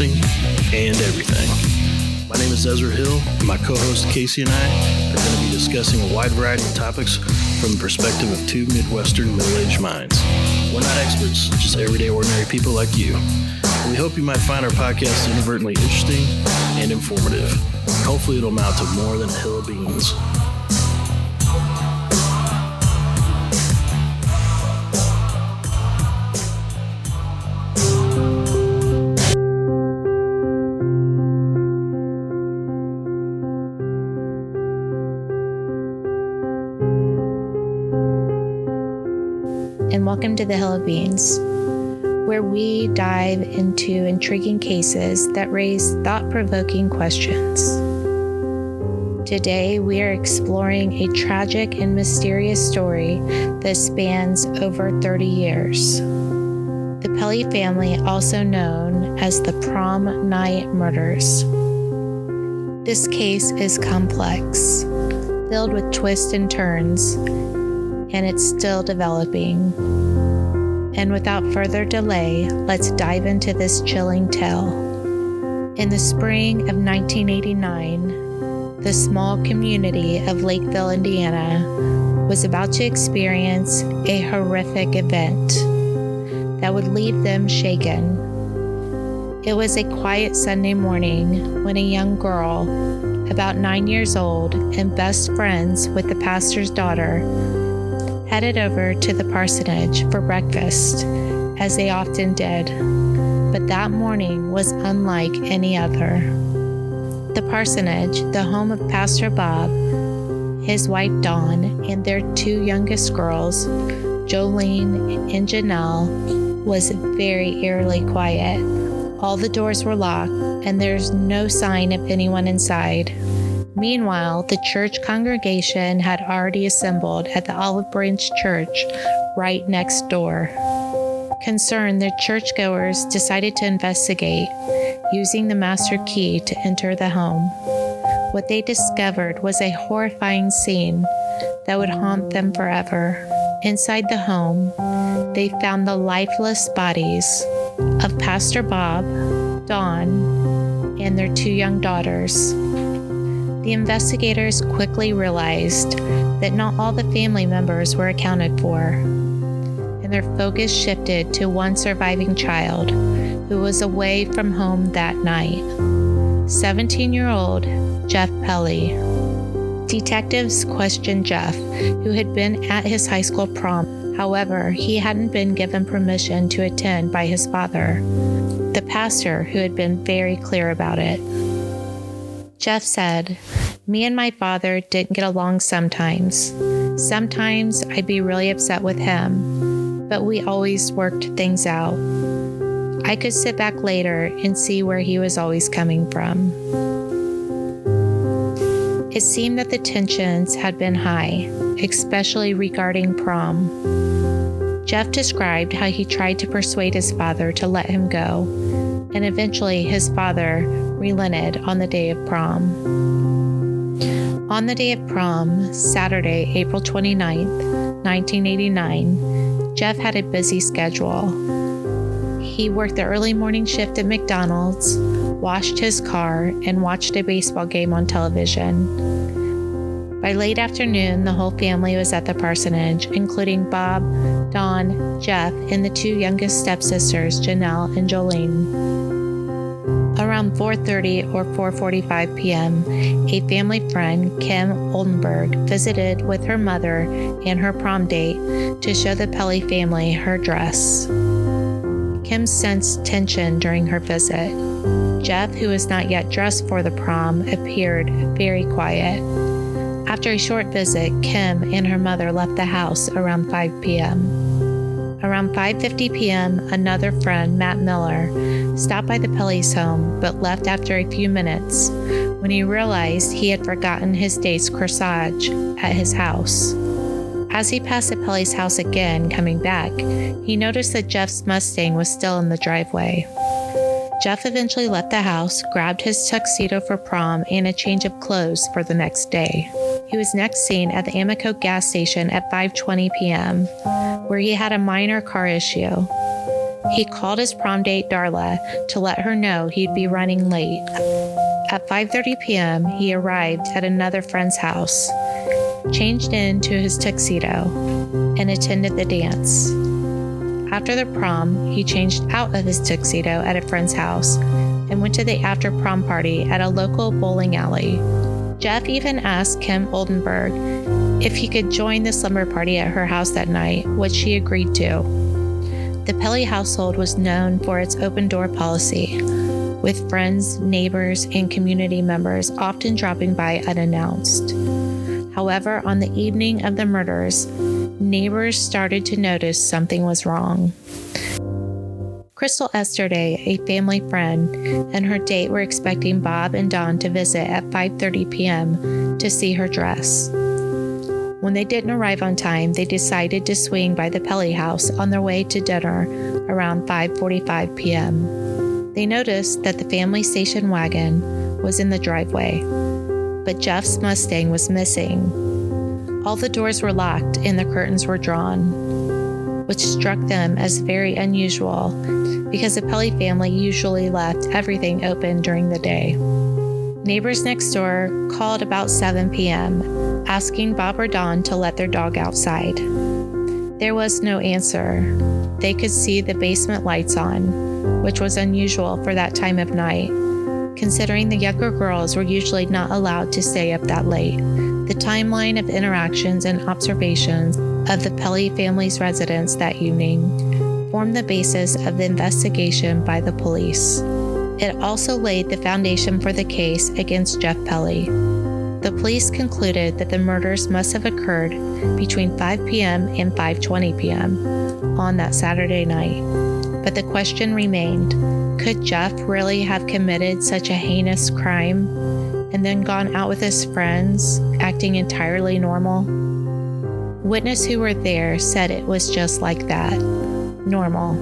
and everything. My name is Ezra Hill, and my co host Casey and I are going to be discussing a wide variety of topics from the perspective of two Midwestern middle aged minds. We're not experts, just everyday ordinary people like you. We hope you might find our podcast inadvertently interesting and informative. Hopefully, it'll amount to more than a hill of beans. And welcome to the Hill of Beans, where we dive into intriguing cases that raise thought provoking questions. Today, we are exploring a tragic and mysterious story that spans over 30 years. The Pelley family, also known as the Prom Night Murders. This case is complex, filled with twists and turns, and it's still developing. And without further delay, let's dive into this chilling tale. In the spring of 1989, the small community of Lakeville, Indiana, was about to experience a horrific event that would leave them shaken. It was a quiet Sunday morning when a young girl, about nine years old and best friends with the pastor's daughter, headed over to the parsonage for breakfast, as they often did. But that morning was unlike any other. The parsonage, the home of Pastor Bob, his wife Dawn, and their two youngest girls, Jolene and Janelle, was very eerily quiet. All the doors were locked, and there's no sign of anyone inside. Meanwhile, the church congregation had already assembled at the Olive Branch Church right next door. Concerned, the churchgoers decided to investigate, using the master key to enter the home. What they discovered was a horrifying scene that would haunt them forever. Inside the home, they found the lifeless bodies of Pastor Bob, Dawn, and their two young daughters. The investigators quickly realized that not all the family members were accounted for, and their focus shifted to one surviving child who was away from home that night 17 year old Jeff Pelley. Detectives questioned Jeff, who had been at his high school prom. However, he hadn't been given permission to attend by his father, the pastor who had been very clear about it. Jeff said, Me and my father didn't get along sometimes. Sometimes I'd be really upset with him, but we always worked things out. I could sit back later and see where he was always coming from. It seemed that the tensions had been high, especially regarding prom. Jeff described how he tried to persuade his father to let him go, and eventually his father relented on the day of prom. On the day of prom, Saturday, April 29th, 1989, Jeff had a busy schedule. He worked the early morning shift at McDonald's, washed his car, and watched a baseball game on television. By late afternoon, the whole family was at the parsonage, including Bob, Dawn, Jeff, and the two youngest stepsisters, Janelle and Jolene. Around 4:30 or 4:45 p.m., a family friend, Kim Oldenburg, visited with her mother and her prom date to show the Pelley family her dress. Kim sensed tension during her visit. Jeff, who was not yet dressed for the prom, appeared very quiet. After a short visit, Kim and her mother left the house around 5 p.m. Around 5:50 p.m., another friend, Matt Miller, stopped by the Pelley's home but left after a few minutes when he realized he had forgotten his day's corsage at his house. As he passed the Pelley's house again, coming back, he noticed that Jeff's Mustang was still in the driveway. Jeff eventually left the house, grabbed his tuxedo for prom and a change of clothes for the next day. He was next seen at the Amoco gas station at 5:20 p.m., where he had a minor car issue. He called his prom date Darla to let her know he'd be running late. At 5:30 p.m., he arrived at another friend's house, changed into his tuxedo, and attended the dance. After the prom, he changed out of his tuxedo at a friend's house and went to the after prom party at a local bowling alley. Jeff even asked Kim Oldenburg if he could join the slumber party at her house that night, which she agreed to. The Pelley household was known for its open door policy, with friends, neighbors, and community members often dropping by unannounced. However, on the evening of the murders, neighbors started to notice something was wrong. Crystal Esterday, a family friend, and her date were expecting Bob and Dawn to visit at 5:30 p.m. to see her dress. When they didn't arrive on time, they decided to swing by the Pelley house on their way to dinner around 5:45 p.m. They noticed that the family station wagon was in the driveway, but Jeff's Mustang was missing. All the doors were locked and the curtains were drawn, which struck them as very unusual because the Pelley family usually left everything open during the day. Neighbors next door called about 7 p.m asking Bob or Dawn to let their dog outside. There was no answer. They could see the basement lights on, which was unusual for that time of night, considering the younger girls were usually not allowed to stay up that late. The timeline of interactions and observations of the Pelley family's residence that evening formed the basis of the investigation by the police. It also laid the foundation for the case against Jeff Pelley. The police concluded that the murders must have occurred between 5 p.m. and 5:20 p.m. on that Saturday night. But the question remained, could Jeff really have committed such a heinous crime and then gone out with his friends, acting entirely normal? Witnesses who were there said it was just like that normal.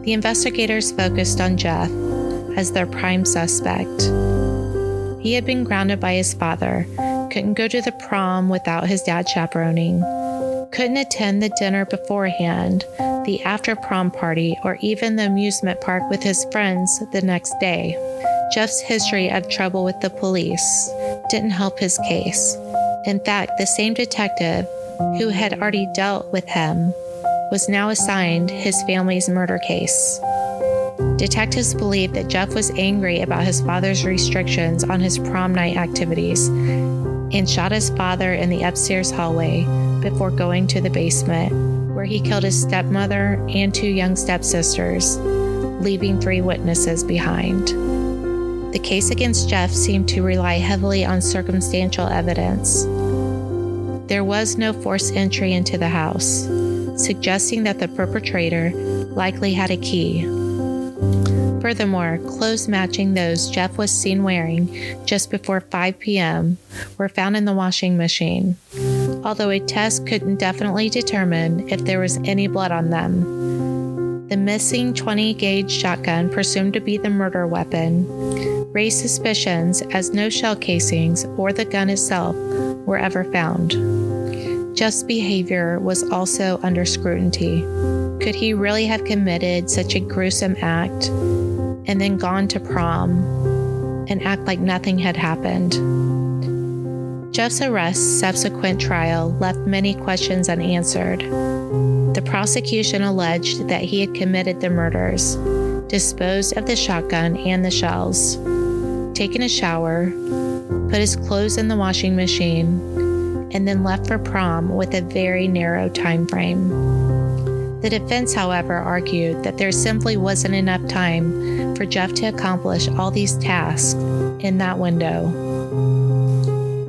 The investigators focused on Jeff as their prime suspect. He had been grounded by his father, couldn't go to the prom without his dad chaperoning, couldn't attend the dinner beforehand, the after prom party, or even the amusement park with his friends the next day. Jeff's history of trouble with the police didn't help his case. In fact, the same detective who had already dealt with him was now assigned his family's murder case. Detectives believe that Jeff was angry about his father's restrictions on his prom night activities and shot his father in the upstairs hallway before going to the basement, where he killed his stepmother and two young stepsisters, leaving three witnesses behind. The case against Jeff seemed to rely heavily on circumstantial evidence. There was no forced entry into the house, suggesting that the perpetrator likely had a key Furthermore, clothes matching those Jeff was seen wearing just before 5 p.m. were found in the washing machine, although a test couldn't definitely determine if there was any blood on them. The missing 20 gauge shotgun, presumed to be the murder weapon, raised suspicions as no shell casings or the gun itself were ever found. Jeff's behavior was also under scrutiny. Could he really have committed such a gruesome act and then gone to prom and act like nothing had happened. Jeff's arrest subsequent trial left many questions unanswered. The prosecution alleged that he had committed the murders, disposed of the shotgun and the shells, taken a shower, put his clothes in the washing machine, and then left for prom with a very narrow time frame. The defense, however, argued that there simply wasn't enough time for Jeff to accomplish all these tasks in that window.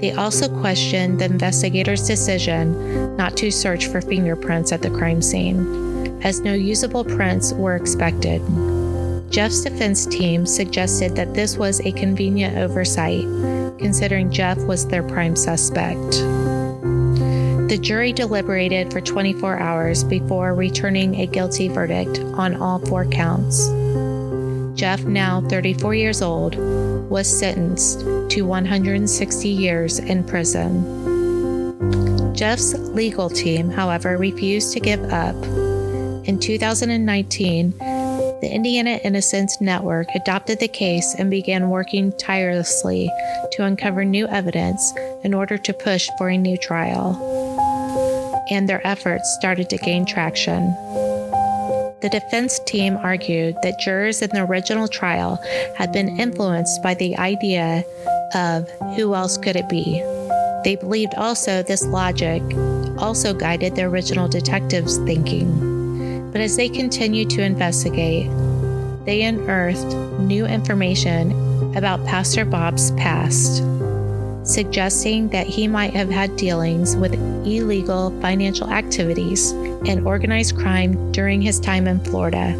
They also questioned the investigators' decision not to search for fingerprints at the crime scene, as no usable prints were expected. Jeff's defense team suggested that this was a convenient oversight, considering Jeff was their prime suspect. The jury deliberated for 24 hours before returning a guilty verdict on all four counts. Jeff, now 34 years old, was sentenced to 160 years in prison. Jeff's legal team, however, refused to give up In 2019, the Indiana Innocence Network adopted the case and began working tirelessly to uncover new evidence in order to push for a new trial. And their efforts started to gain traction. The defense team argued that jurors in the original trial had been influenced by the idea of who else could it be. They believed also this logic also guided the original detectives' thinking. But as they continued to investigate, they unearthed new information about Pastor Bob's past, suggesting that he might have had dealings with illegal financial activities and organized crime during his time in Florida.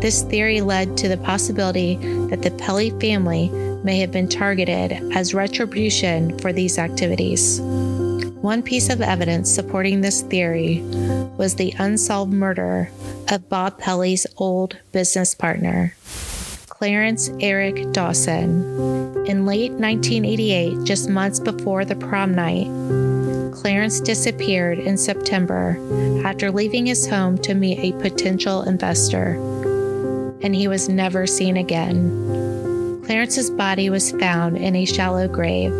This theory led to the possibility that the Pelley family may have been targeted as retribution for these activities. One piece of evidence supporting this theory was the unsolved murder of Bob Pelley's old business partner, Clarence Eric Dawson. In late 1988, just months before the prom night, Clarence disappeared in September after leaving his home to meet a potential investor, and he was never seen again. Clarence's body was found in a shallow grave,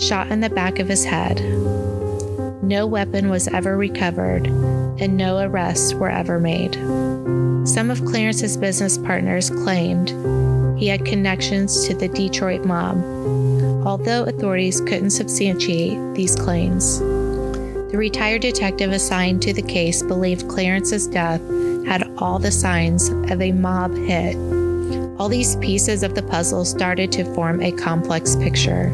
shot in the back of his head. No weapon was ever recovered, and no arrests were ever made. Some of Clarence's business partners claimed he had connections to the Detroit mob, although authorities couldn't substantiate these claims. The retired detective assigned to the case believed Clarence's death had all the signs of a mob hit. All these pieces of the puzzle started to form a complex picture,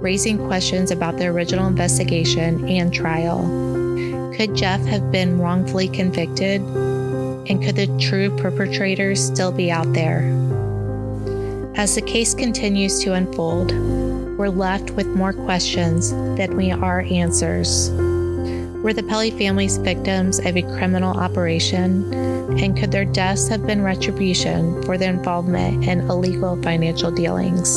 raising questions about the original investigation and trial. Could Jeff have been wrongfully convicted? And could the true perpetrators still be out there? As the case continues to unfold, we're left with more questions than we are answers. Were the Pelley family's victims of a criminal operation? And could their deaths have been retribution for their involvement in illegal financial dealings?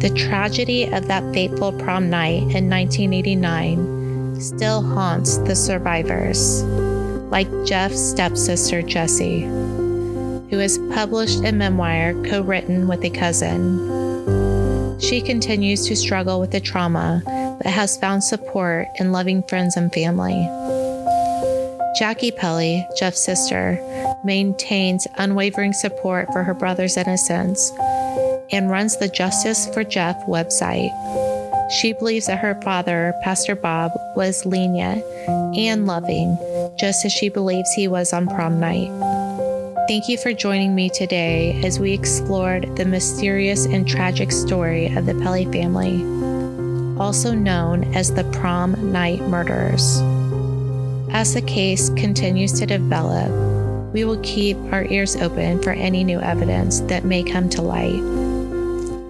The tragedy of that fateful prom night in 1989 still haunts the survivors, like Jeff's stepsister Jessie who has published a memoir co written with a cousin. She continues to struggle with the trauma, but has found support in loving friends and family. Jackie Pelley, Jeff's sister, maintains unwavering support for her brother's innocence and runs the Justice for Jeff website. She believes that her father, Pastor Bob, was lenient and loving, just as she believes he was on prom night. Thank you for joining me today as we explored the mysterious and tragic story of the Pelley family, also known as the Prom Night Murders. As the case continues to develop, we will keep our ears open for any new evidence that may come to light.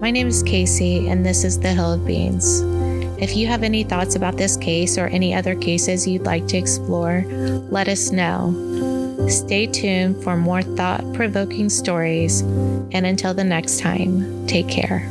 My name is Casey, and this is The Hill of Beans. If you have any thoughts about this case or any other cases you'd like to explore, let us know. Stay tuned for more thought provoking stories, and until the next time, take care.